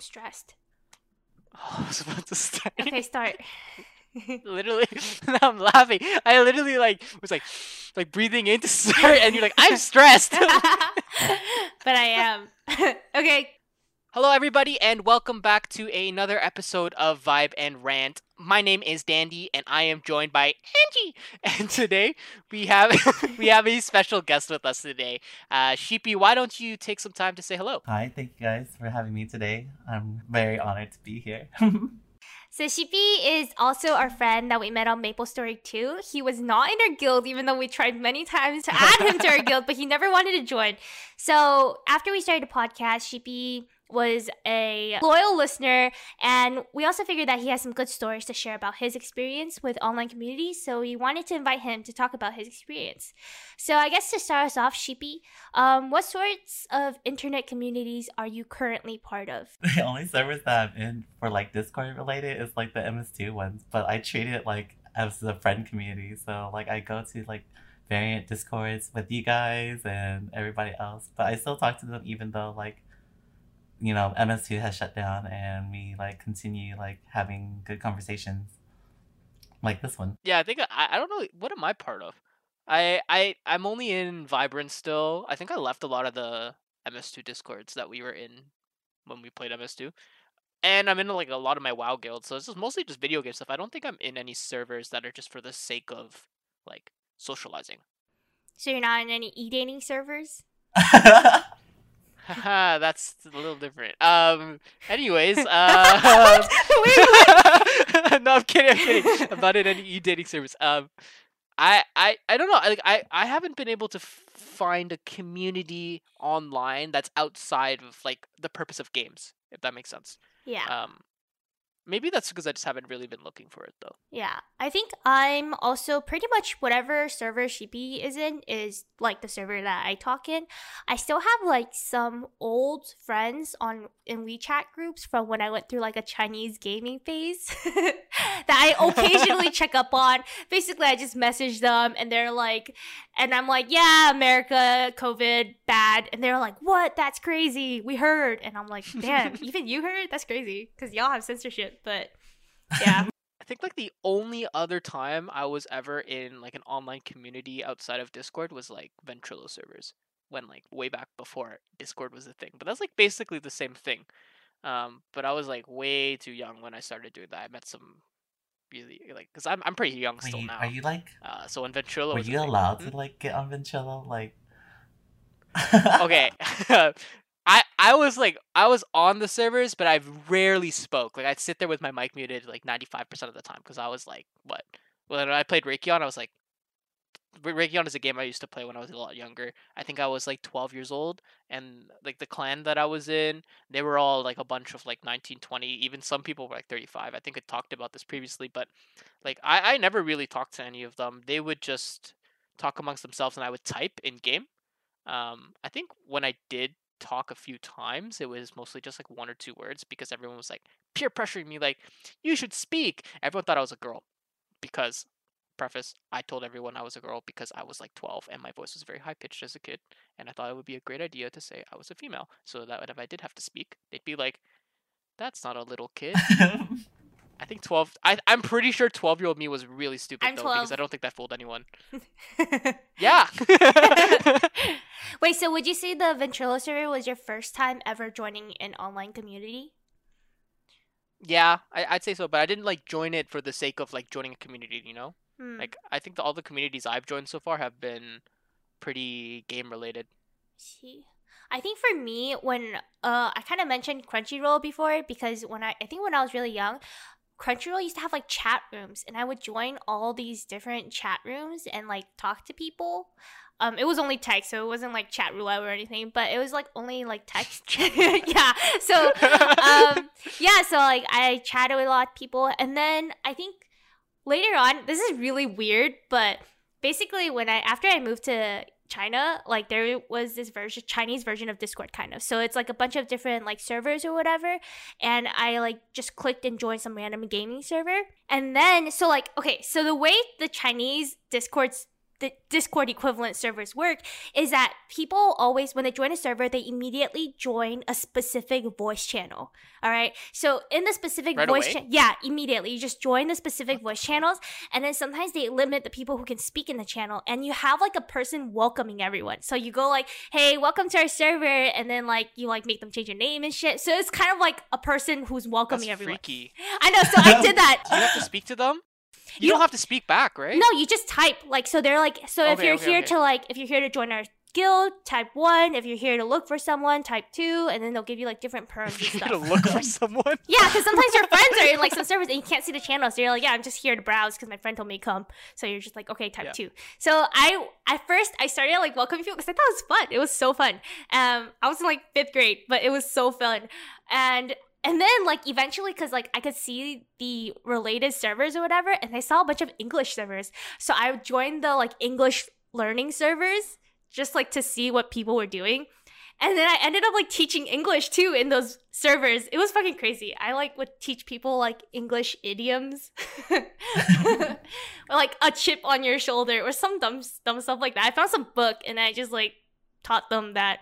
I'm stressed. Oh, I was about to start. Okay, start. literally, I'm laughing. I literally like was like, like breathing in to start, and you're like, I'm stressed. but I am. okay. Hello, everybody, and welcome back to another episode of Vibe and Rant. My name is Dandy, and I am joined by Angie. And today we have we have a special guest with us today. Uh, Sheepy, why don't you take some time to say hello? Hi, thank you guys for having me today. I'm very honored to be here. So Shippy is also our friend that we met on Maple Story 2. He was not in our guild, even though we tried many times to add him to our guild, but he never wanted to join. So after we started the podcast, Shippy was a loyal listener and we also figured that he has some good stories to share about his experience with online communities so we wanted to invite him to talk about his experience. So i guess to start us off sheepy um, what sorts of internet communities are you currently part of? The only servers that i'm in for like discord related is like the ms2 ones but i treat it like as a friend community. So like i go to like variant discords with you guys and everybody else but i still talk to them even though like you know ms2 has shut down and we like continue like having good conversations like this one Yeah, I think uh, I, I don't know what am I part of. I I I'm only in Vibrant still. I think I left a lot of the MS2 discords that we were in when we played MS2. And I'm in like a lot of my WoW guilds, so it's just mostly just video game stuff. I don't think I'm in any servers that are just for the sake of like socializing. so you're not in any e-dating servers Haha, that's a little different. Um. Anyways, uh, no, I'm kidding. I'm kidding. I'm not in any e-dating service. Um, I, I, I don't know. I, like, I, I haven't been able to find a community online that's outside of like the purpose of games. If that makes sense. yeah Um, maybe that's because I just haven't really been looking for it though. Yeah, I think I'm also pretty much whatever server Sheepy is in is like the server that I talk in. I still have like some old friends on in WeChat groups from when I went through like a Chinese gaming phase that I occasionally check up on. Basically, I just message them and they're like, and I'm like, yeah, America, COVID, bad. And they're like, what? That's crazy. We heard. And I'm like, damn, even you heard? That's crazy because y'all have censorship. But yeah. I think like the only other time I was ever in like an online community outside of Discord was like Ventrilo servers when like way back before Discord was a thing. But that's like basically the same thing. Um, but I was like way too young when I started doing that. I met some really like because I'm I'm pretty young still Wait, now. are you like Uh, so when Ventrilo were was you allowed Hmm? to like get on Ventrilo? Like okay. I I was like I was on the servers, but I rarely spoke. Like I'd sit there with my mic muted like ninety five percent of the time because I was like, what? When I played Raytheon, I was like, Ra- Raytheon is a game I used to play when I was a lot younger. I think I was like twelve years old, and like the clan that I was in, they were all like a bunch of like 19, 20, Even some people were like thirty five. I think I talked about this previously, but like I I never really talked to any of them. They would just talk amongst themselves, and I would type in game. Um, I think when I did talk a few times, it was mostly just like one or two words because everyone was like peer pressuring me, like, you should speak. Everyone thought I was a girl because, preface, I told everyone I was a girl because I was like 12 and my voice was very high pitched as a kid. And I thought it would be a great idea to say I was a female so that if I did have to speak, they'd be like, that's not a little kid. I think 12, I, I'm pretty sure 12 year old me was really stupid I'm though because 12. I don't think that fooled anyone. Yeah. Wait, so would you say the Ventrilo server was your first time ever joining an online community? Yeah, I, I'd say so, but I didn't like join it for the sake of like joining a community, you know? Hmm. Like I think the, all the communities I've joined so far have been pretty game related. see. I think for me, when uh, I kind of mentioned Crunchyroll before because when I I think when I was really young, Crunchyroll used to have like chat rooms, and I would join all these different chat rooms and like talk to people. Um, it was only text, so it wasn't like chat roulette or anything, but it was like only like text. yeah. So um, yeah, so like I chatted with a lot of people, and then I think later on, this is really weird, but basically when I after I moved to China, like there was this version Chinese version of Discord kind of. So it's like a bunch of different like servers or whatever. And I like just clicked and joined some random gaming server. And then so like okay, so the way the Chinese Discords the Discord equivalent servers work is that people always, when they join a server, they immediately join a specific voice channel. All right. So in the specific Right voice channel, yeah, immediately you just join the specific voice channels, and then sometimes they limit the people who can speak in the channel, and you have like a person welcoming everyone. So you go like, "Hey, welcome to our server," and then like you like make them change your name and shit. So it's kind of like a person who's welcoming That's everyone. freaky. I know. So I did that. Do you have to speak to them? You, You don't don't- have to speak back, right? No, you just type like so. They're like so. if you're okay, here okay. to like, if you're here to join our guild, type one. If you're here to look for someone, type two, and then they'll give you like different perms and You're stuff. gonna look for someone. Yeah, because sometimes your friends are in like some servers and you can't see the channel, so you're like, yeah, I'm just here to browse because my friend told me to come. So you're just like, okay, type Yeah. two. So I at first I started like welcoming people because I thought it was fun. It was so fun. Um, I was in like fifth grade, but it was so fun, and and then like eventually because like I could see the related servers or whatever, and I saw a bunch of English servers, so I joined the like English learning servers just like to see what people were doing. And then I ended up like teaching English too in those servers. It was fucking crazy. I like would teach people like English idioms, or like a chip on your shoulder, or some dumb dumb stuff like that. I found some book and I just like taught them that.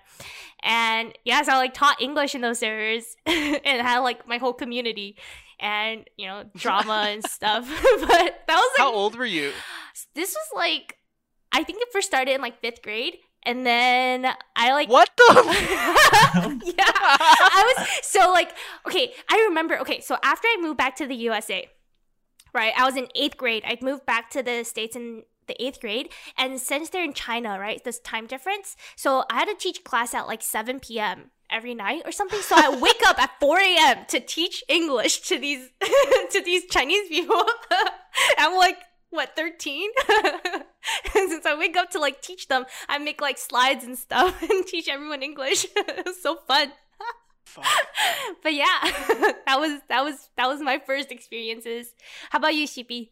And yeah, so I like taught English in those servers and had like my whole community and you know drama and stuff. but that was like How old were you? this was like I think it first started in like fifth grade, and then I like What the? yeah, I was so like okay. I remember okay. So after I moved back to the USA, right? I was in eighth grade. I moved back to the states in the eighth grade, and since they're in China, right? This time difference, so I had to teach class at like seven p.m. every night or something. So I wake up at four a.m. to teach English to these to these Chinese people. I'm like what 13 and since i wake up to like teach them i make like slides and stuff and teach everyone english it was so fun Fuck. but yeah that was that was that was my first experiences how about you shippy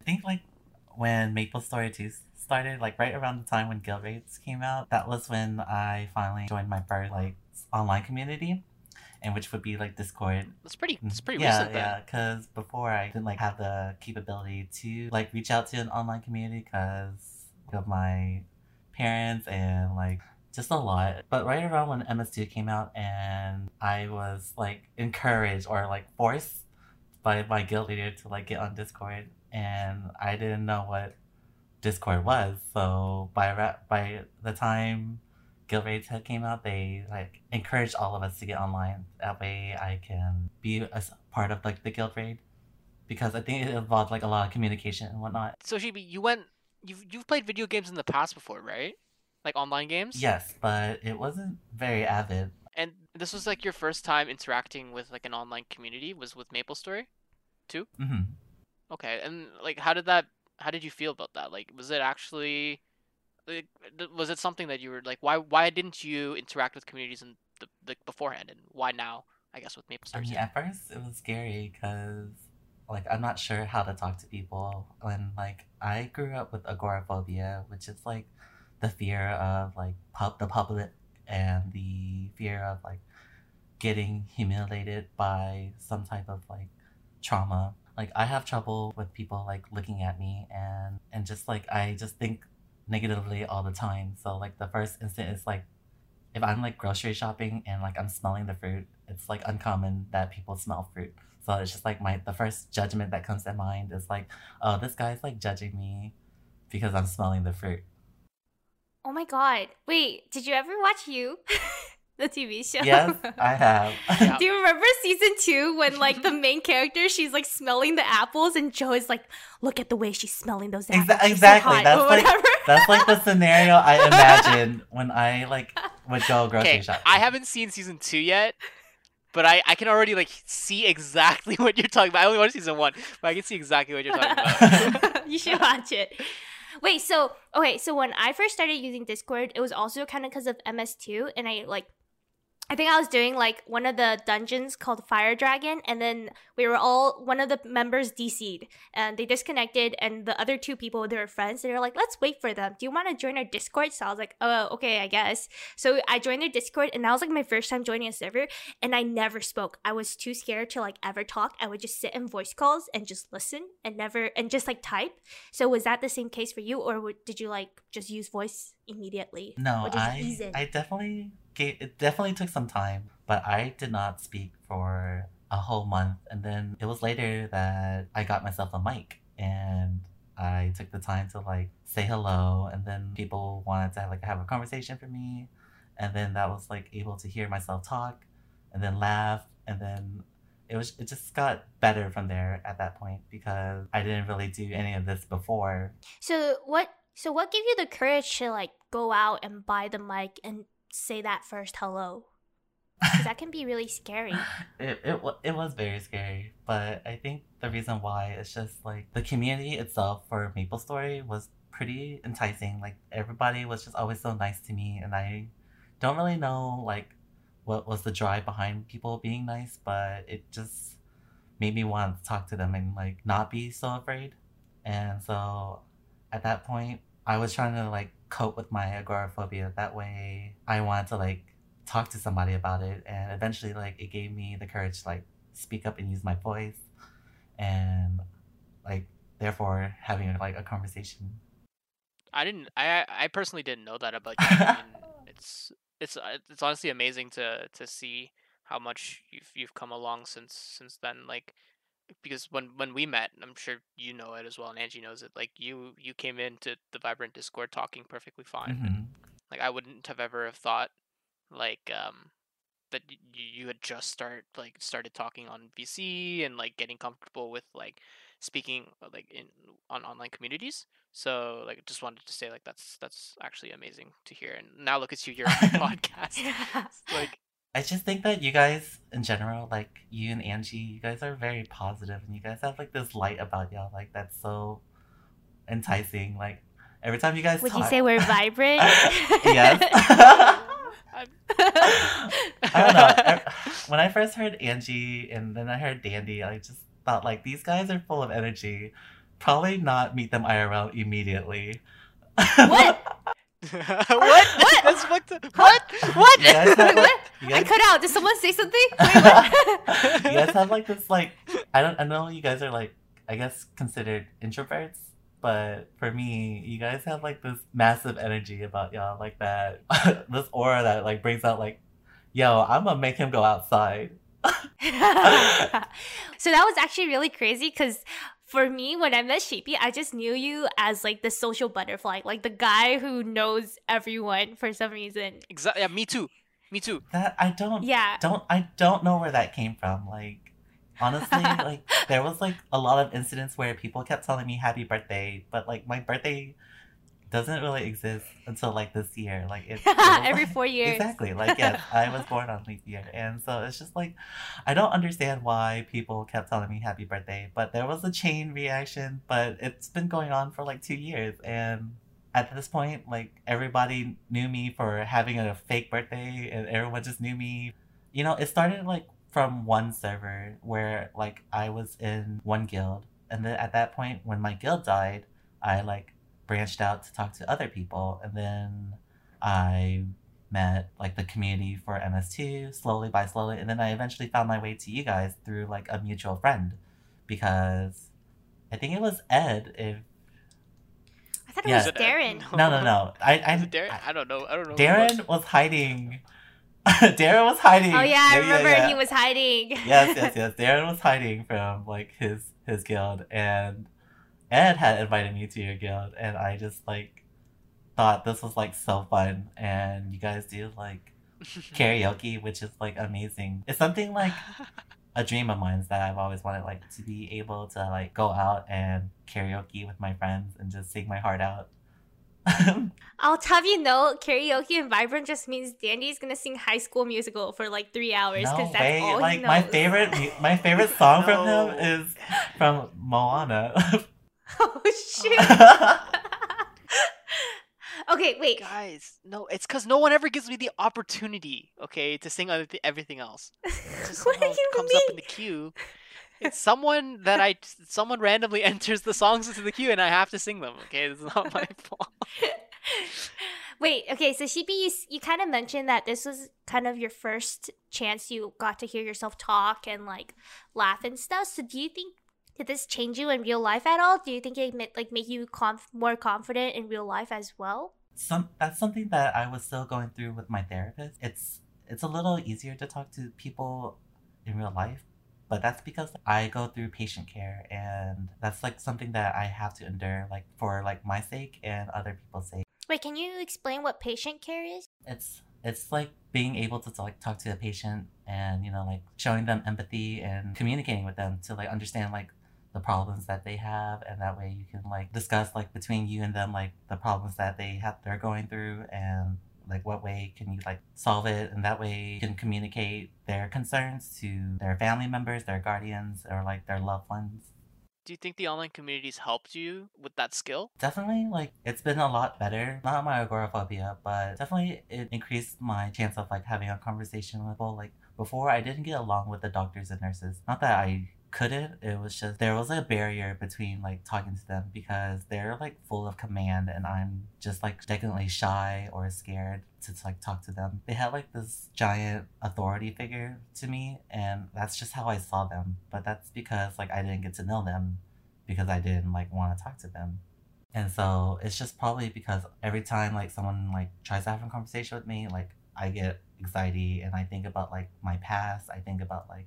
I think like when Maple Story 2 started, like right around the time when Guild Raids came out, that was when I finally joined my first like online community, and which would be like Discord. It's pretty. Mm-hmm. It's pretty yeah, recent then. yeah. Because before I didn't like have the capability to like reach out to an online community because of my parents and like just a lot. But right around when MS2 came out and I was like encouraged or like forced by my guild leader to like get on Discord and I didn't know what Discord was. So by by the time Guild Raids had came out, they like encouraged all of us to get online. That way, I can be a part of like the Guild Raid because I think it involved like a lot of communication and whatnot. So Shibi, you went. You've you've played video games in the past before, right? Like online games. Yes, but it wasn't very avid. And this was like your first time interacting with like an online community was with Maple Story. Too? Mm hmm Okay, and like how did that? How did you feel about that? Like, was it actually? Like, was it something that you were like, why why didn't you interact with communities in the like beforehand, and why now? I guess with Maple I mean, at first it was scary because like I'm not sure how to talk to people, and like I grew up with agoraphobia, which is like the fear of like pub the public and the fear of like getting humiliated by some type of like trauma. Like I have trouble with people like looking at me and and just like I just think negatively all the time. So like the first instant is like if I'm like grocery shopping and like I'm smelling the fruit, it's like uncommon that people smell fruit. So it's just like my the first judgment that comes to mind is like, oh, this guy's like judging me because I'm smelling the fruit. oh my god wait did you ever watch you the tv show Yes, I have. Yeah. Do you remember season two when like the main character she's like smelling the apples and Joe is like, look at the way she's smelling those apples. Exa- She's so exactly, that's or like- whatever. That's like the scenario I imagine when I like would go grocery Okay, shopping. I haven't seen season two yet, but I, I can already like see exactly what you're talking about. I only watched season one, but I can see exactly what you're talking about. you should watch it. Wait, so okay, so when I first started using Discord, it was also kind of because of MS2, and I like I think I was doing like one of the dungeons called Fire Dragon, and then we were all one of the members DC'd, and they disconnected, and the other two people they were friends. They were like, "Let's wait for them. Do you want to join our Discord?" So I was like, "Oh, okay, I guess." So I joined their Discord, and that was like my first time joining a server, and I never spoke. I was too scared to like ever talk. I would just sit in voice calls and just listen and never and just like type. So was that the same case for you, or did you like just use voice immediately? No, Or did you ease I? I definitely it definitely took some time, but I did not speak for a whole month, and then it was later that I got myself a mic and I took the time to like say hello, and then people wanted to like have a conversation for me, and then that was like able to hear myself talk, and then laugh, and then it was it just got better from there at that point because I didn't really do any of this before So what? So what gave you the courage to like go out and buy the mic and say that first hello? that can be really scary. it, it, it was very scary but i think the reason why is just like the community itself for maple story was pretty enticing like everybody was just always so nice to me and i don't really know like what was the drive behind people being nice but it just made me want to talk to them and like not be so afraid and so at that point i was trying to like cope with my agoraphobia that way i wanted to like talk to somebody about it and eventually like it gave me the courage to like speak up and use my voice and like therefore having like a conversation I didn't. I I personally didn't know that about you. I mean, it's it's uh, it's honestly amazing to to see how much you've you've come along since since then. Like because when when we met, I'm sure you know it as well, and Angie knows it. Like you you came into the Vibrant Discord talking perfectly fine. Mhm. Like I wouldn't have ever have thought like um that y- you had just start like started talking on VC and like getting comfortable with like speaking uh, like in on online communities. So like just wanted to say like that's that's actually amazing to hear. And now look at you, you're on a podcast. Like i just think that you guys in general like you and angie you guys are very positive and you guys have like this light about y'all like that's so enticing like every time you guys Would you say we're vibrant? yes I'm- don't know. When I first heard Angie and then I heard Dandy, I just thought like these guys are full of energy. Probably not meet them IRL immediately. What? what? What? That's fucked up. What? What? Have, Wait, what? you I cut out. Did someone say something? Wait, what? you guys have like this like I don't I know you guys are like I guess considered introverts, but for me, you guys have like this massive energy about y'all like that this aura that like brings out like yo, I'm gonna make him go outside. so that was actually really crazy because for me, when I met Sheepy, I just knew you as like the social butterfly, like the guy who knows everyone for some reason. Exactly. Yeah, me too. Me too. That I don't Yeah. don't I don't know where that came from. Like honestly, like there was like a lot of incidents where people kept telling me happy birthday, but like my birthday doesn't really exist until like this year. Like it, it Every like- four years. Exactly. Like yes, I was born on leap year, and so it's just like I don't understand why people kept telling me happy birthday. But there was a chain reaction. But it's been going on for like two years, and at this point, like everybody knew me for having a fake birthday, and everyone just knew me. You know, it started like from one server where like I was in one guild, and then at that point, when my guild died, I like branched out to talk to other people, and then I met like the community for MS2 slowly by slowly, and then I eventually found my way to you guys through like a mutual friend, because I think it was Ed. If I thought it Yeah. was Is it Ed? Darren. no, no, no, I, I, Darren? I don't know. I don't know. who it was. Darren was hiding. Darren was hiding. Oh yeah, I Yeah, remember yeah. he was hiding. yes, yes, yes. Darren was hiding from like his his guild, and Ed had invited me to your guild, and I just like thought this was like so fun, and you guys do like karaoke, which is like amazing. It's something like a dream of mine that I've always wanted, like to be able to like go out and karaoke with my friends and just sing my heart out. I'll have you know, karaoke and vibrant just means Dandy's gonna sing High School Musical for like three hours no because that's way! all Like he knows. my favorite, my favorite song from No. him is from Moana. oh shit. Okay, wait. Guys, no, it's because no one ever gives me the opportunity, okay, to sing other th- everything else. What do you comes mean? up in the queue. It's someone that I, someone randomly enters the songs into the queue, and I have to sing them. Okay, it's not my fault. Wait, okay, so Shippy, you, you kind of mentioned that this was kind of your first chance you got to hear yourself talk and like laugh and stuff. So do you think did this change you in real life at all? Do you think it like make you conf- more confident in real life as well? some that's something that I was still going through with my therapist. It's it's a little easier to talk to people in real life, but that's because I go through patient care and that's like something that I have to endure like for like my sake and other people's sake. Wait, can you explain what patient care is? It's it's like being able to like talk to a patient and you know like showing them empathy and communicating with them to like understand like the problems that they have and that way you can like discuss like between you and them like the problems that they have they're going through and like what way can you like solve it? And that way you can communicate their concerns to their family members their guardians or like their loved ones. Do you think the online communities helped you with that skill? definitely like it's been a lot better. Not my agoraphobia but definitely it increased my chance of like having a conversation with people. Like before i didn't get along with the doctors and nurses. Not that i couldn't it was just there was a barrier between like talking to them because they're like full of command and i'm just like definitely shy or scared to like talk to them they had like this giant authority figure to me and that's just how i saw them but that's because like i didn't get to know them because I didn't like want to talk to them. And so it's just probably because every time like someone like tries to have a conversation with me, like I get anxiety and I think about like my past. I think about like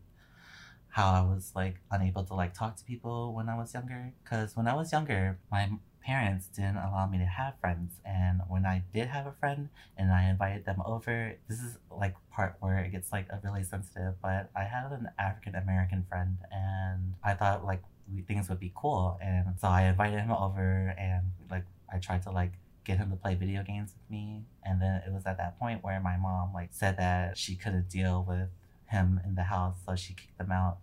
how I was like unable to like talk to people when I was younger. Cause when I was younger, my parents didn't allow me to have friends. And when I did have a friend and I invited them over, this is like part where it gets like really sensitive. But I had an African American friend and I thought like we, things would be cool. And so I invited him over and like I tried to like get him to play video games with me. And then it was at that point where my mom like said that she couldn't deal with him in the house, so she kicked him out.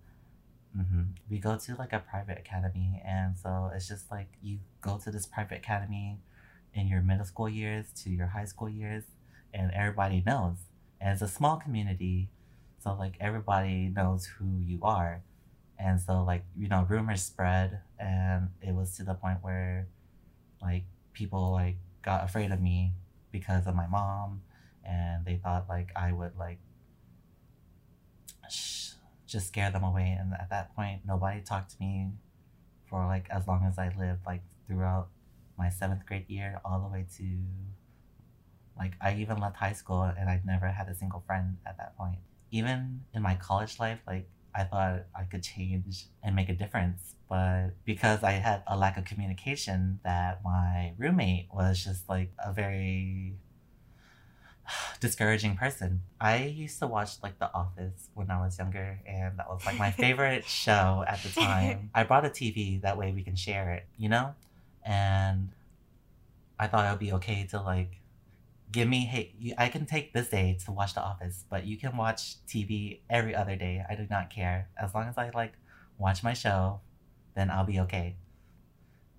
hmm We go to like a private academy, and so it's just like you go to this private academy in your middle school years to your high school years, and everybody knows. And it's a small community, so like everybody knows who you are. And so like you know rumors spread, and it was to the point where like people like got afraid of me because of my mom, and they thought like I would like just scare them away. And at that point, nobody talked to me for like as long as I lived, like throughout my seventh grade year, all the way to like I even left high school and I never had a single friend at that point. Even in my college life, like I thought I could change and make a difference, but because I had a lack of communication, that my roommate was just like a very discouraging person. I used to watch like The Office when I was younger, and that was like my favorite show at the time. I brought a TV that way we can share it, you know? And I thought it would be okay to like give me, hey, you, I can take this day to watch The Office, but you can watch TV every other day. I do not care. As long as I like watch my show, then I'll be okay.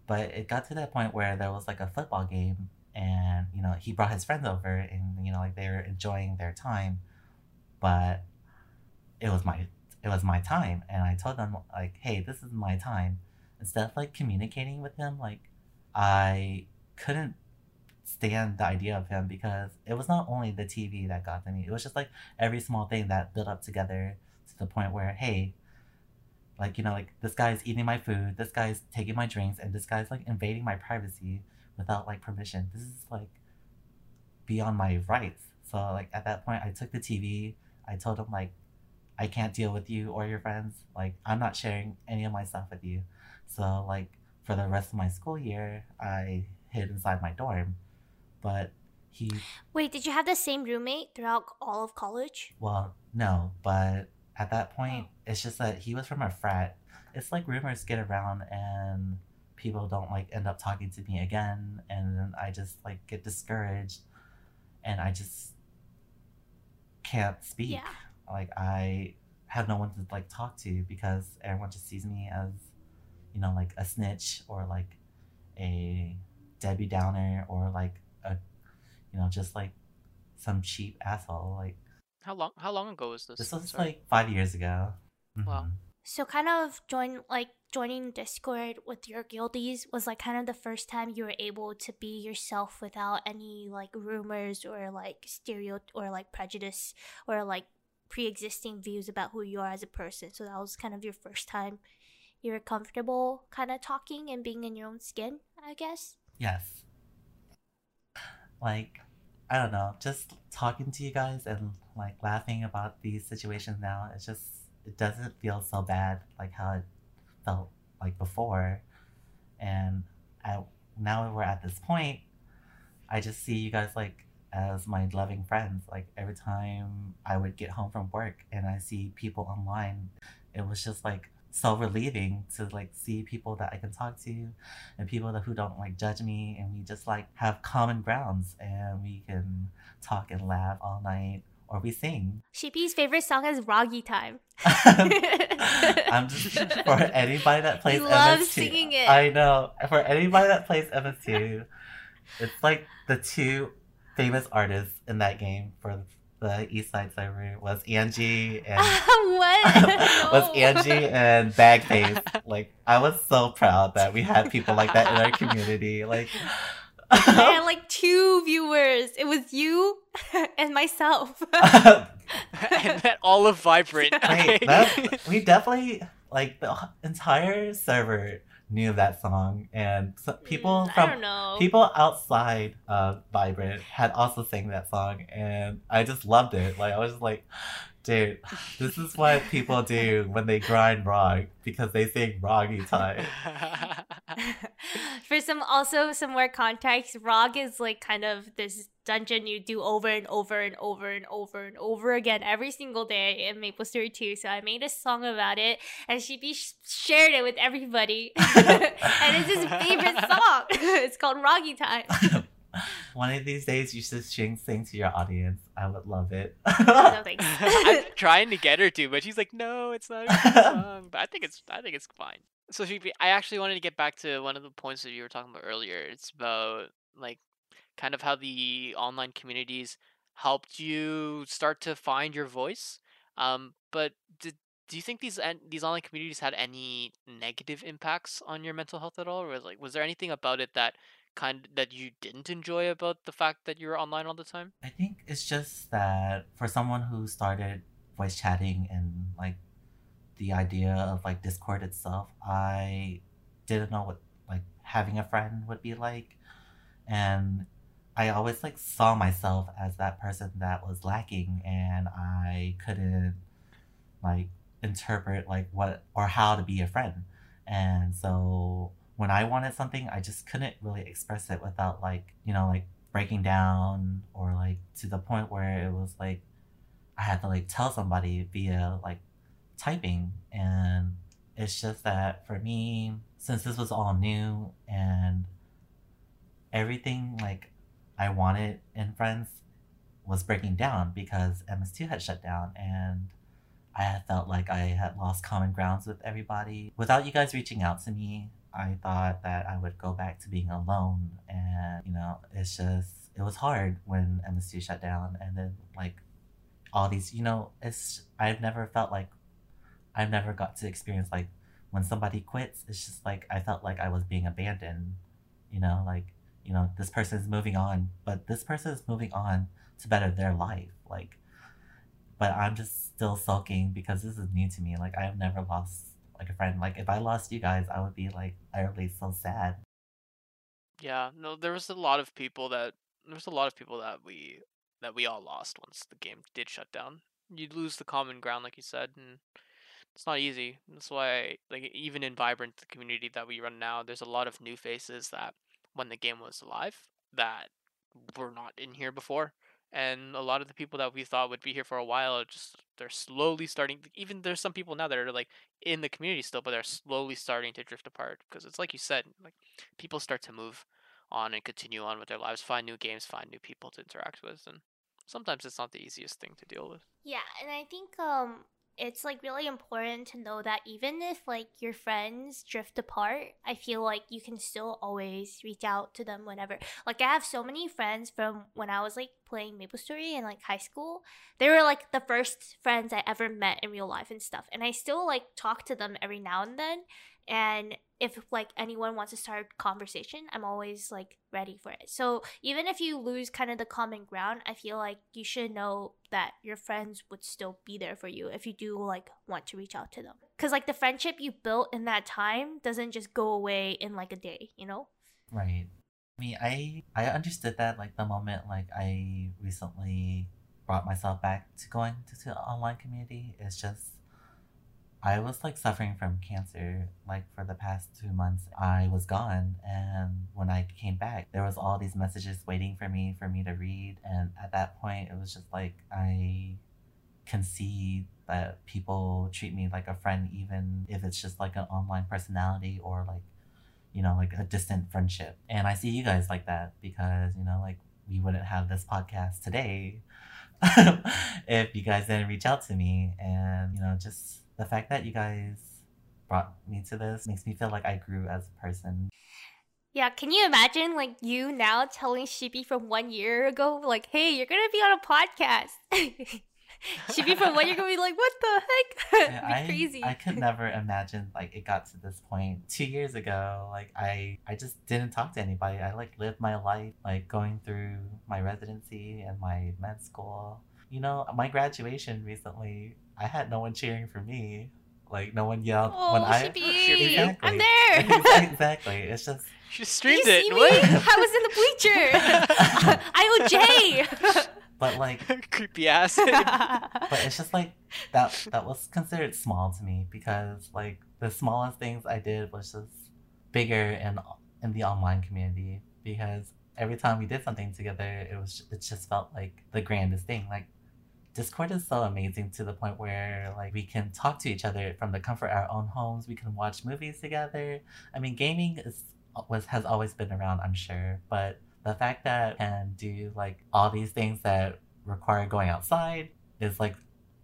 But it got to that point where there was like a football game and you know he brought his friends over and you know like they were enjoying their time but it was my it was my time. And i told them like hey this is my time. Instead of like communicating with him like i couldn't stand the idea of him because it was not only the tv that got to me. It was just like every small thing that built up together to the point where hey like you know like this guy's eating my food this guy's taking my drinks and this guy's like invading my privacy without like permission. This is like beyond my rights. So like at that point I took the TV. I told him like I can't deal with you or your friends. Like I'm not sharing any of my stuff with you. So like for the rest of my school year, I hid inside my dorm. But he Wait, did you have the same roommate throughout all of college? well, no, but at that oh. point it's just that he was from a frat. It's like rumors get around and people don't like end up talking to me again and I just like get discouraged and I just can't speak. Yeah. Like I have no one to like talk to because everyone just sees me as, you know, like a snitch or like a Debbie Downer or like a you know, just like some cheap asshole. Like How long? How long ago was this? this was Sorry. like five years ago. Wow. Mm-hmm. So kind of join like joining Discord with your guildies was like kind of the first time you were able to be yourself without any like rumors or like stereo or like prejudice or like pre-existing views about who you are as a person. So that was kind of your first time you were comfortable kind of talking and being in your own skin, I guess. Yes. Like, I don't know, just talking to you guys and like laughing about these situations now, it's just, it doesn't feel so bad like how it felt like before. And I, now we're at this point, I just see you guys like as my loving friends. Like every time I would get home from work and I see people online, it was just like so relieving to like see people that I can talk to and people that who don't like judge me and we just like have common grounds and we can talk and laugh all night or we sing. Sheepy's favorite song is Roggy Time. I'm just for anybody that plays He loves MS2. singing it. I know. For anybody that plays MS2, it's like the two famous artists in that game for the East Side server was Angie and um, what? was Angie and Bagface. Like I was so proud that we had people like that in our community. Like I had like two viewers. It was you and myself. and then all of Vibrant. Wait, that, we definitely like the entire server knew that song, and so, people Mm, I from don't know. people outside of Vibrant had also sang that song, and I just loved it. Like I was just like, dude, this is what people do when they grind rock because they sing Roggy time. For some also some more context, Rog is like kind of this dungeon you do over and over and over and over and over again every single day in Maple Story 2. So I made a song about it and she be sh- shared it with everybody. and it's his favorite song. it's called Roggy Time. One of these days, you should sing, sing to your audience. I would love it. no thanks. I'm trying to get her to, but she's like, "No, it's not a song." But I think it's, I think it's fine. So, Sheepy, I actually wanted to get back to one of the points that you were talking about earlier. It's about like, kind of how the online communities helped you start to find your voice. Um, but did do you think these these online communities had any negative impacts on your mental health at all, or was like, was there anything about it that kind that you didn't enjoy about the fact that you were online all the time? I think it's just that for someone who started voice chatting and like the idea of like Discord itself, I didn't know what like having a friend would be like. And I always like saw myself as that person that was lacking and I couldn't like interpret like what or how to be a friend. And so when I wanted something, I just couldn't really express it without like, you know, like breaking down or like to the point where it was like I had to like tell somebody via like typing and it's just that for me since this was all new and everything like I wanted in friends was breaking down because MS2 had shut down and I had felt like I had lost common grounds with everybody. Without you guys reaching out to me, I thought that I would go back to being alone and you know, it's just it was hard when MS2 shut down and then like all these you know, it's I've never felt like I've never got to experience like when somebody quits, it's just like I felt like I was being abandoned. You know, like, you know, this person is moving on, but this person is moving on to better their life. Like but I'm just still sulking because this is new to me. Like I've never lost like a friend. Like if I lost you guys, I would be like utterly so sad. Yeah, no, there was a lot of people that there was a lot of people that we that we all lost once the game did shut down. You'd lose the common ground, like you said, and it's not easy. That's why, like, even in Vibrant, the community that we run now, there's a lot of new faces that when the game was alive that were not in here before, and a lot of the people that we thought would be here for a while just they're slowly starting. Even there's some people now that are like in the community still, but they're slowly starting to drift apart because it's like you said, like people start to move on and continue on with their lives, find new games, find new people to interact with, and sometimes it's not the easiest thing to deal with. Yeah, and I think um it's like really important to know that even if like your friends drift apart, I feel like you can still always reach out to them whenever. Like I have so many friends from when I was like playing Maple Story in like high school. They were like the first friends I ever met in real life and stuff. And I still like talk to them every now and then. And if like anyone wants to start a conversation, I'm always like ready for it. So even if you lose kind of the common ground, I feel like you should know that your friends would still be there for you if you do like want to reach out to them. Cuz like the friendship you built in that time doesn't just go away in like a day, you know? Right. I mean, I I understood that like the moment like I recently brought myself back to going to the online community. It's just I was like suffering from cancer like for the past two months. I was gone, and when I came back, there was all these messages waiting for me for me to read. And at that point, it was just like I can see that people treat me like a friend, even if it's just like an online personality or like you know like a distant friendship. And I see you guys like that because you know like we wouldn't have this podcast today if you guys didn't reach out to me and you know just the fact that you guys brought me to this makes me feel like I grew as a person. Yeah, can you imagine like you now telling Shippy from one year ago, like, hey, you're gonna be on a podcast? Shippy from one year ago be like, what the heck? Yeah, be I, crazy. I could never imagine like it got to this point. Two years ago, like I I just didn't talk to anybody. I like lived my life like going through my residency and my med school. You know, my graduation recently, I had no one cheering for me. Like no one yelled oh, when I Shippy, Exactly. I'm there. exactly. It's just She Did streamed you it. see me? What? I was in the bleacher. IOJ. but like Creepy ass. but it's just like that that was considered small to me because like the smallest things I did was just bigger in in the online community because every time we did something together it was it just felt like the grandest thing like Discord is so amazing to the point where like we can talk to each other from the comfort of our own homes. We can watch movies together. I mean, gaming is was has always been around, I'm sure, but the fact that we can do like all these things that require going outside is like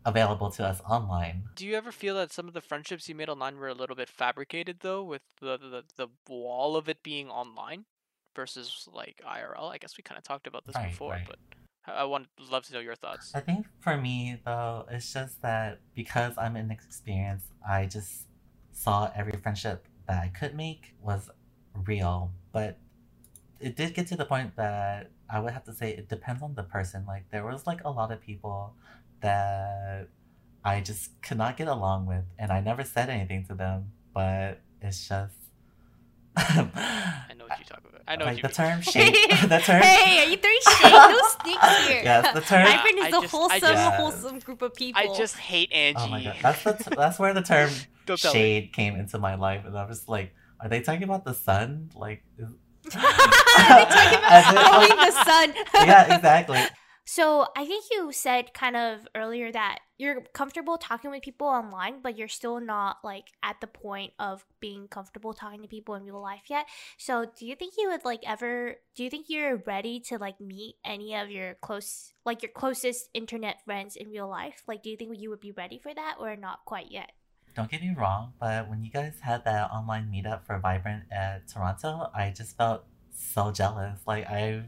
available to us online. Do you ever feel that some of the friendships you made online were a little bit fabricated though, with the the, the wall of it being online versus like IRL? I guess we kind of talked about this Right, before, right. but I want love to know your thoughts. I think for me though, it's just that because I'm inexperienced, I just saw every friendship that I could make was real. But it did get to the point that I would have to say it depends on the person. Like there was like a lot of people that I just could not get along with and I never said anything to them, but it's just I know what you talk about. I know like the what you mean. term shade the term hey, are you throwing shade? No sneaks here. Yes, the term- Hybrid is I the just- I wholesome, just- wholesome group of people. I just hate Angie. Oh my god, that's the t- that's where the term Don't me. shade came into my life, and I was like, are they talking about the sun? Like, is... They're talking about owning like- the sun. yeah, exactly. So I think you said kind of earlier that you're comfortable talking with people online, but you're still not like at the point of being comfortable talking to people in real life yet. So do you think you would like ever do you think you're ready to like meet any of your close like your closest internet friends in real life? Like do you think you would be ready for that or not quite yet? Don't get me wrong, but when you guys had that online meetup for Vibrant at Toronto, I just felt so jealous. Like I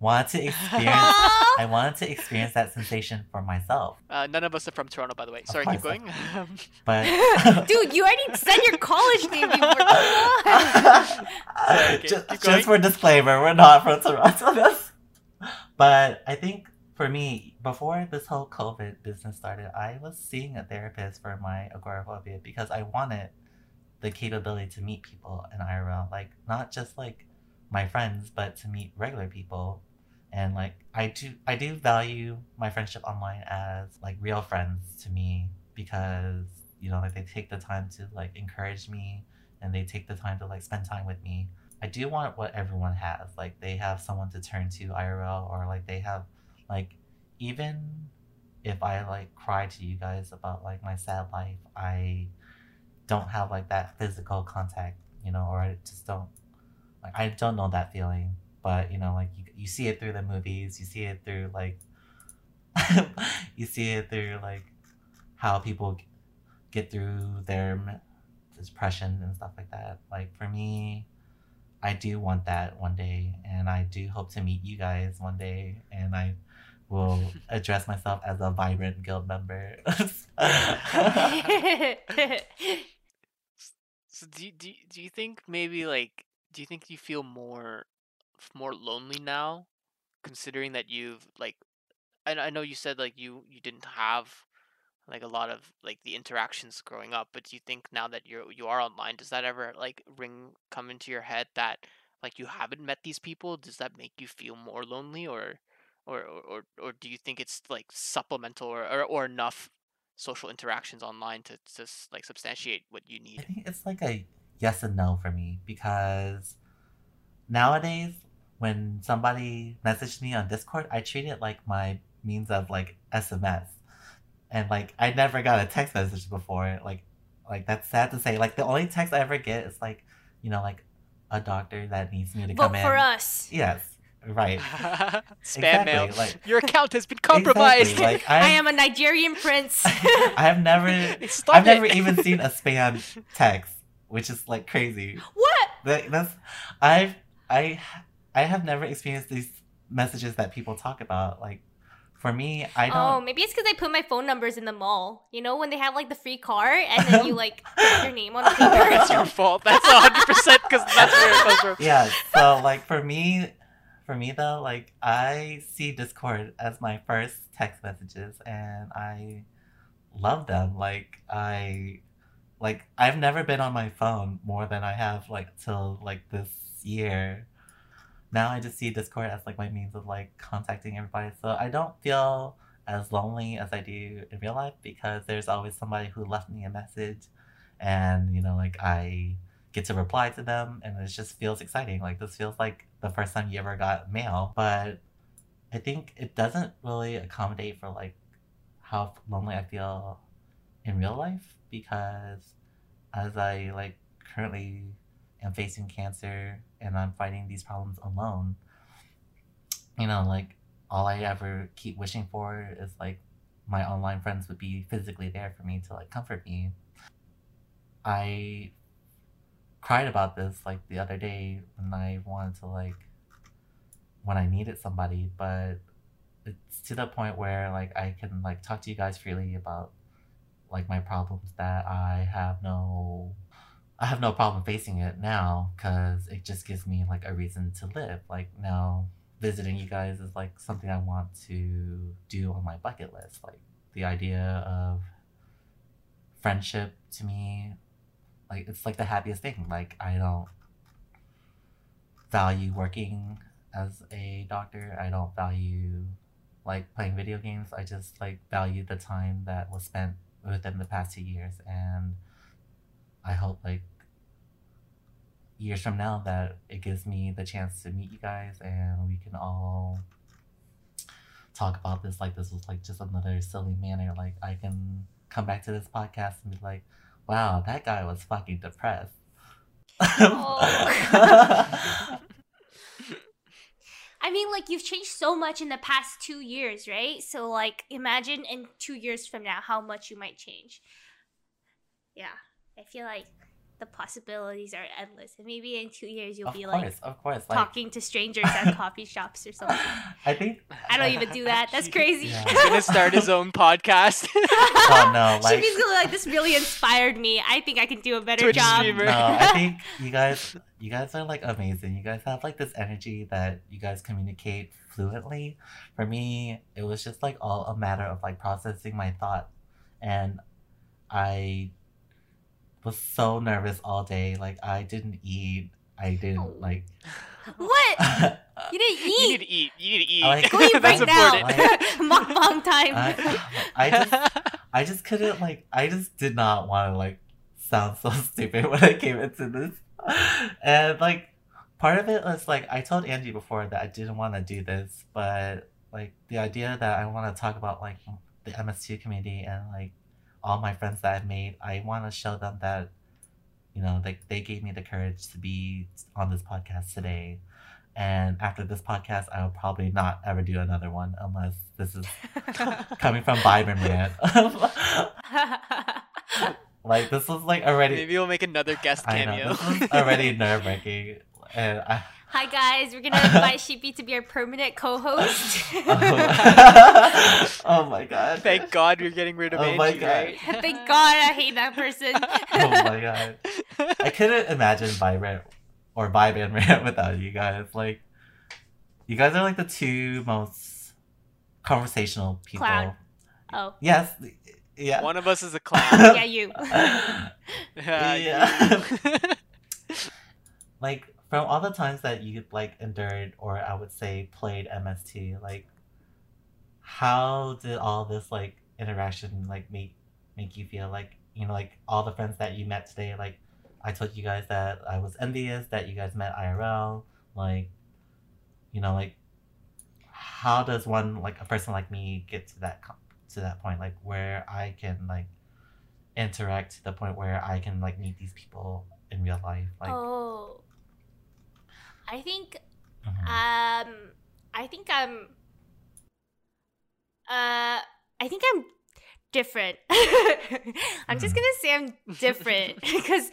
wanted to experience. I wanted to experience that sensation for myself, Uh, none of us are from Toronto, by the way. Sorry, keep going. but Dude, you already said your college name before. Come on. Sorry, okay, just, keep just going. for disclaimer, we're not from Toronto. That's- but I think for me, before this whole COVID business started, I was seeing a therapist for my agoraphobia because I wanted the capability to meet people in IRL, like not just like my friends, but to meet regular people. And like I do, I do value my friendship online as like real friends to me because you know like they take the time to like encourage me and they take the time to like spend time with me. I do want what everyone has. Like they have someone to turn to IRL or like they have like even if I like cry to you guys about like my sad life, I don't have like that physical contact, you know, or I just don't like I don't know that feeling. But you know, like you, you see it through the movies, you see it through like you see it through like how people get through their depression and stuff like that. Like for me, I do want that one day, and I do hope to meet you guys one day, and I will address myself as a vibrant guild member. So do you, do do you think maybe like do you think you feel more more lonely now, considering that you've like I I know you said like you you didn't have like a lot of like the interactions growing up, but do you think now that you're you are online, does that ever like ring come into your head that like you haven't met these people? Does that make you feel more lonely or or or or, or do you think it's like supplemental or, or or enough social interactions online to to like substantiate what you need? I think it's like a yes and no for me because nowadays when somebody messaged me on Discord, I treat it like my means of like SMS. And like I never got a text message before. Like like that's sad to say. Like the only text I ever get is like, you know, like a doctor that needs me to Vote come in. for us. Yes. Right. Spam mail. Like- Your account has been compromised. Exactly, Like I I am a Nigerian prince. I have never Stop I've never even seen a spam text, which is like crazy. what? That, that's I've I I have never experienced these messages that people talk about. Like for me, I Oh, don't. Oh, maybe it's because I put my phone numbers in the mall. You know, when they have like the free car and then you like put your name on the paper. That's your fault. That's hundred percent because that's where it comes from. yeah. So like for me, for me though, like I see Discord as my first text messages, and I love them. Like I like I've never been on my phone more than I have like till like this year. Now I just see Discord as like my means of like contacting everybody. So I don't feel as lonely as I do in real life because there's always somebody who left me a message and you know like I get to reply to them and it just feels exciting. Like this feels like the first time you ever got mail. But I think it doesn't really accommodate for like how lonely I feel in real life because as I like currently am facing cancer and I'm fighting these problems alone, you know, like all I ever keep wishing for is like my online friends would be physically there for me to like comfort me. I cried about this like the other day when I wanted to like when I needed somebody, but it's to the point where like I can like talk to you guys freely about like my problems that I have no I have no problem facing it now because it just gives me like a reason to live. Like now visiting you guys is like something I want to do on my bucket list. Like the idea of friendship to me like it's like the happiest thing. Like I don't value working as a doctor. I don't value like playing video games. I just like value the time that was spent within the past two years and I hope like years from now that it gives me the chance to meet you guys and we can all talk about this like this was like just another silly manner. Like I can come back to this podcast and be like, wow, that guy was fucking depressed. Oh. I mean, like you've changed so much in the past two years, right? So, like, imagine in two years from now how much you might change. Yeah, I feel like the possibilities are endless, and maybe in two years you'll of be course, like of course. Like, talking to strangers at coffee shops or something. I think I don't even do that. That's crazy. Yeah. He's gonna start his own podcast. Oh no, like Sheepy's gonna like, this really inspired me. I think I can do a better Twitch job. streamer. no, I think you guys you guys are like amazing. You guys have like this energy that you guys communicate fluently. For me, it was just like all a matter of like processing my thought and I was so nervous all day. Like I didn't eat. I Oh. didn't like What? You didn't eat. you need eat. to eat. You need to eat. like- Go eat right now. important. Mukbang time. I just I just couldn't like I just did not want to like sound so stupid when I came into this. And like part of it was like I told Angie before that I didn't want to do this, but like the idea that I want to talk about like the MS2 community and like all my friends that I've made, I want to show them that you know like they gave me the courage to be on this podcast today. And after this podcast, I will probably not ever do another one unless this is coming from Vibe and Rant. Like this was like already. Maybe we'll make another guest I know cameo. this was already nerve wracking, and I. Hi guys, we're gonna invite Sheepy to be our permanent co-host. Oh, oh my god! Thank God we're getting rid of Oh Angie, my God. right? Thank God I hate that person. Oh my god! I couldn't imagine Vibrant or Vibrant Rant without you guys. Like, you guys are like the two most conversational people. Clown. Oh, Yes. Yeah. One of us is a clown. yeah, you. Yeah. like from all the times that you like endured or I would say played MS2, like how did all this like interaction like make make you feel? Like you know like all the friends that you met today like I told you guys that I was envious that you guys met IRL like you know like how does one like a person like me get to that to that point? Like where I can like interact to the point where I can like meet these people in real life like oh, I think mhm. Um, I think I'm. Uh, I think I'm different. I'm just Mhm. gonna say I'm different because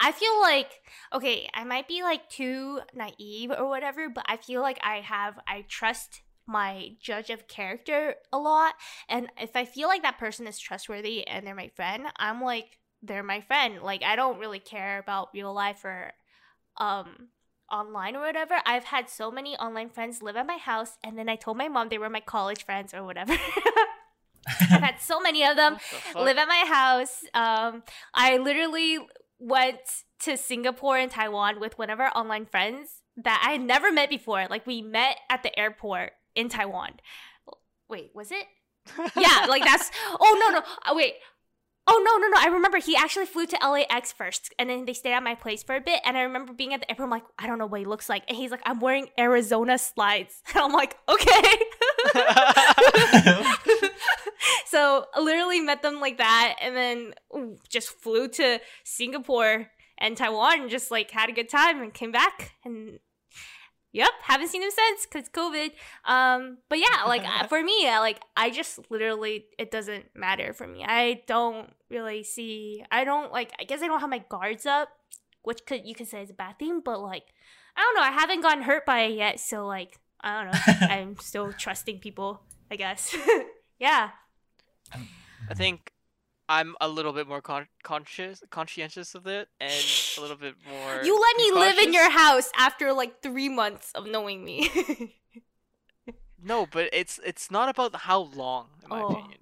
I feel like okay, I might be like too naive or whatever, but I feel like I have I trust my judge of character a lot, and if I feel like that person is trustworthy and they're my friend, I'm like they're my friend. Like I don't really care about real life or um online or whatever. I've had so many online friends live at my house, and then I told my mom they were my college friends or whatever. I've had so many of them the live at my house. Um, I literally went to Singapore and Taiwan with one of our online friends that I had never met before. Like we met at the airport in Taiwan. Wait, was it? Yeah, like that's. Oh no no. uh, Wait. Oh no no no! I remember he actually flew to LAX first, and then they stayed at my place for a bit. And I remember being at the airport. I'm like, I don't know what he looks like, and he's like, I'm wearing Arizona slides. And I'm like, okay. so I literally met them like that, and then just flew to Singapore and Taiwan, and just like had a good time, and came back, and yep, haven't seen him since because COVID. Um, but yeah, like uh, for me, uh, like I just literally it doesn't matter for me. I don't really see. I don't like. I guess I don't have my guards up, which could you could say is a bad thing, but like I don't know. I haven't gotten hurt by it yet, so like I don't know. I'm still trusting people. I guess. yeah. I think I'm a little bit more con- conscious, conscientious of it, and a little bit more. You let me live in your house after like three months of knowing me. No, but it's it's not about how long, in my Oh. opinion.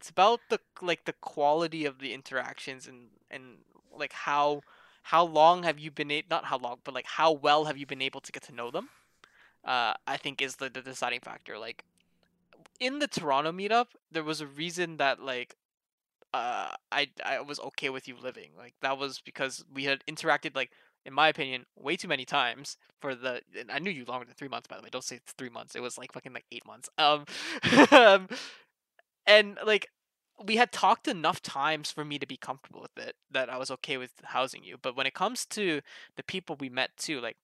It's about the like the quality of the interactions and and like how how long have you been a- not how long, but like how well have you been able to get to know them? Uh, I think is the, the deciding factor. Like in the Toronto meetup, there was a reason that like uh I I was okay with you living. Like that was because we had interacted like in my opinion way too many times for the and I knew you longer than 3 months by the way. Don't say it's 3 months. It was like fucking like 8 months. Um um, and like we had talked enough times for me to be comfortable with it that I was okay with housing you. But when it comes to the people we met too, like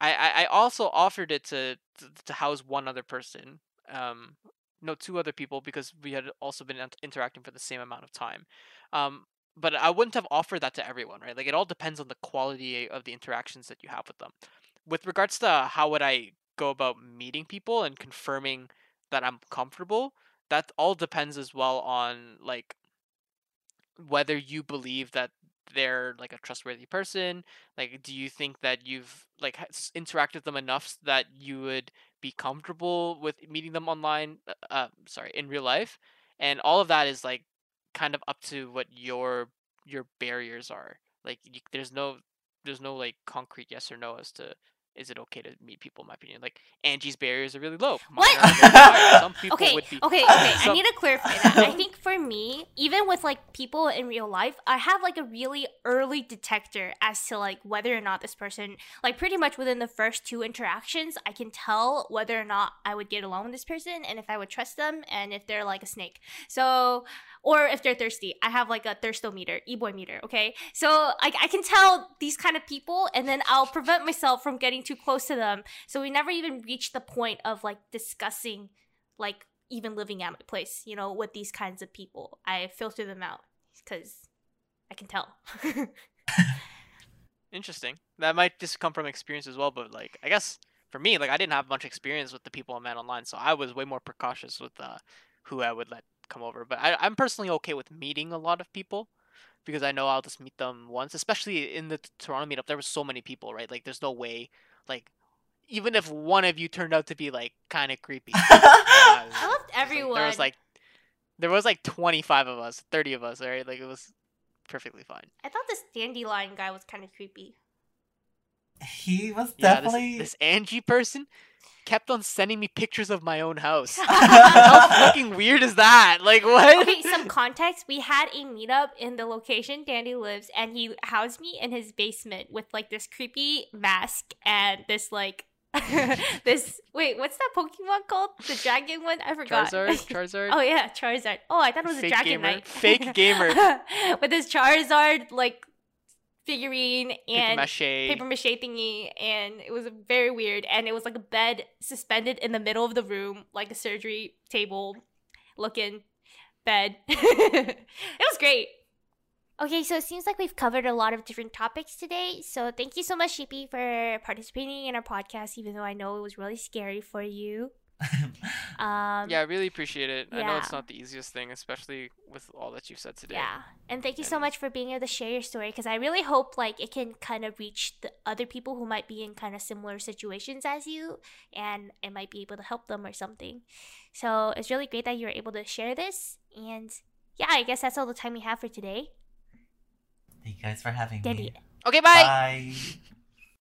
I I, I also offered it to, to to house one other person. Um no two other people because we had also been interacting for the same amount of time. Um but I wouldn't have offered that to everyone, right? Like it all depends on the quality of the interactions that you have with them. With regards to how would I go about meeting people and confirming that I'm comfortable, that all depends as well on like whether you believe that they're like a trustworthy person like do you think that you've like interacted with them enough that you would be comfortable with meeting them online uh, uh sorry in real life? And all of that is like kind of up to what your your barriers are. Like you, there's no there's no like concrete yes or no as to is it okay to meet people in my opinion like angie's barriers are really low Mine What? are a little higher. some people okay, would be okay, okay. I need to clarify that. I think for me, even with like people in real life, I have like a really early detector as to like whether or not this person, like pretty much within the first two interactions, I can tell whether or not I would get along with this person and if I would trust them and if they're like a snake. So, or if they're thirsty, I have like a thirstometer, e-boy meter. Okay, so like I can tell these kind of people, and then I'll prevent myself from getting too close to them. So we never even reach the point of like discussing like even living at my place, you know, with these kinds of people. I filter them out because I can tell. Interesting. That might just come from experience as well, but like I guess for me, like I didn't have much experience with the people I met online, so I was way more precautious with uh, who I would let come over. But I, I'm personally okay with meeting a lot of people because I know I'll just meet them once. Especially in the Toronto meetup, there were so many people, right? Like there's no way, like even if one of you turned out to be like kind of creepy. uh, I loved it's like- everyone. there was like there was like 25 of us, 30 of us, right? Like it was perfectly fine. I thought this dandelion guy was kind of creepy. He was Yeah, definitely. this, this Angie person kept on sending me pictures of my own house. How How fucking weird is that? Like what? okay, some context. We had a meetup in the location Dandy lives, and he housed me in his basement with like this creepy mask and this like this. Wait, what's that Pokemon called? The dragon one? I forgot. Charizard, Charizard, oh yeah, Charizard. Oh, I thought it was Fake a Dragon gamer. Knight. Fake gamer. with this Charizard like figurine paper and mache. paper mache thingy and it was very weird and it was like a bed suspended in the middle of the room like a surgery table looking bed. It was great. Okay so it seems like we've covered a lot of different topics today. So thank you so much sheepy for participating in our podcast even though i know it was really scary for you um Yeah, I really appreciate it. I know it's not the easiest thing, especially with all that you've said today. Yeah. And thank you so much for being able to share your story because I really hope like it can kind of reach the other people who might be in kind of similar situations as you and it might be able to help them or something. So it's really great that you're able to share this. And yeah, I guess that's all the time we have for today. Thank you guys for having Dandy. me. Okay, bye. Bye.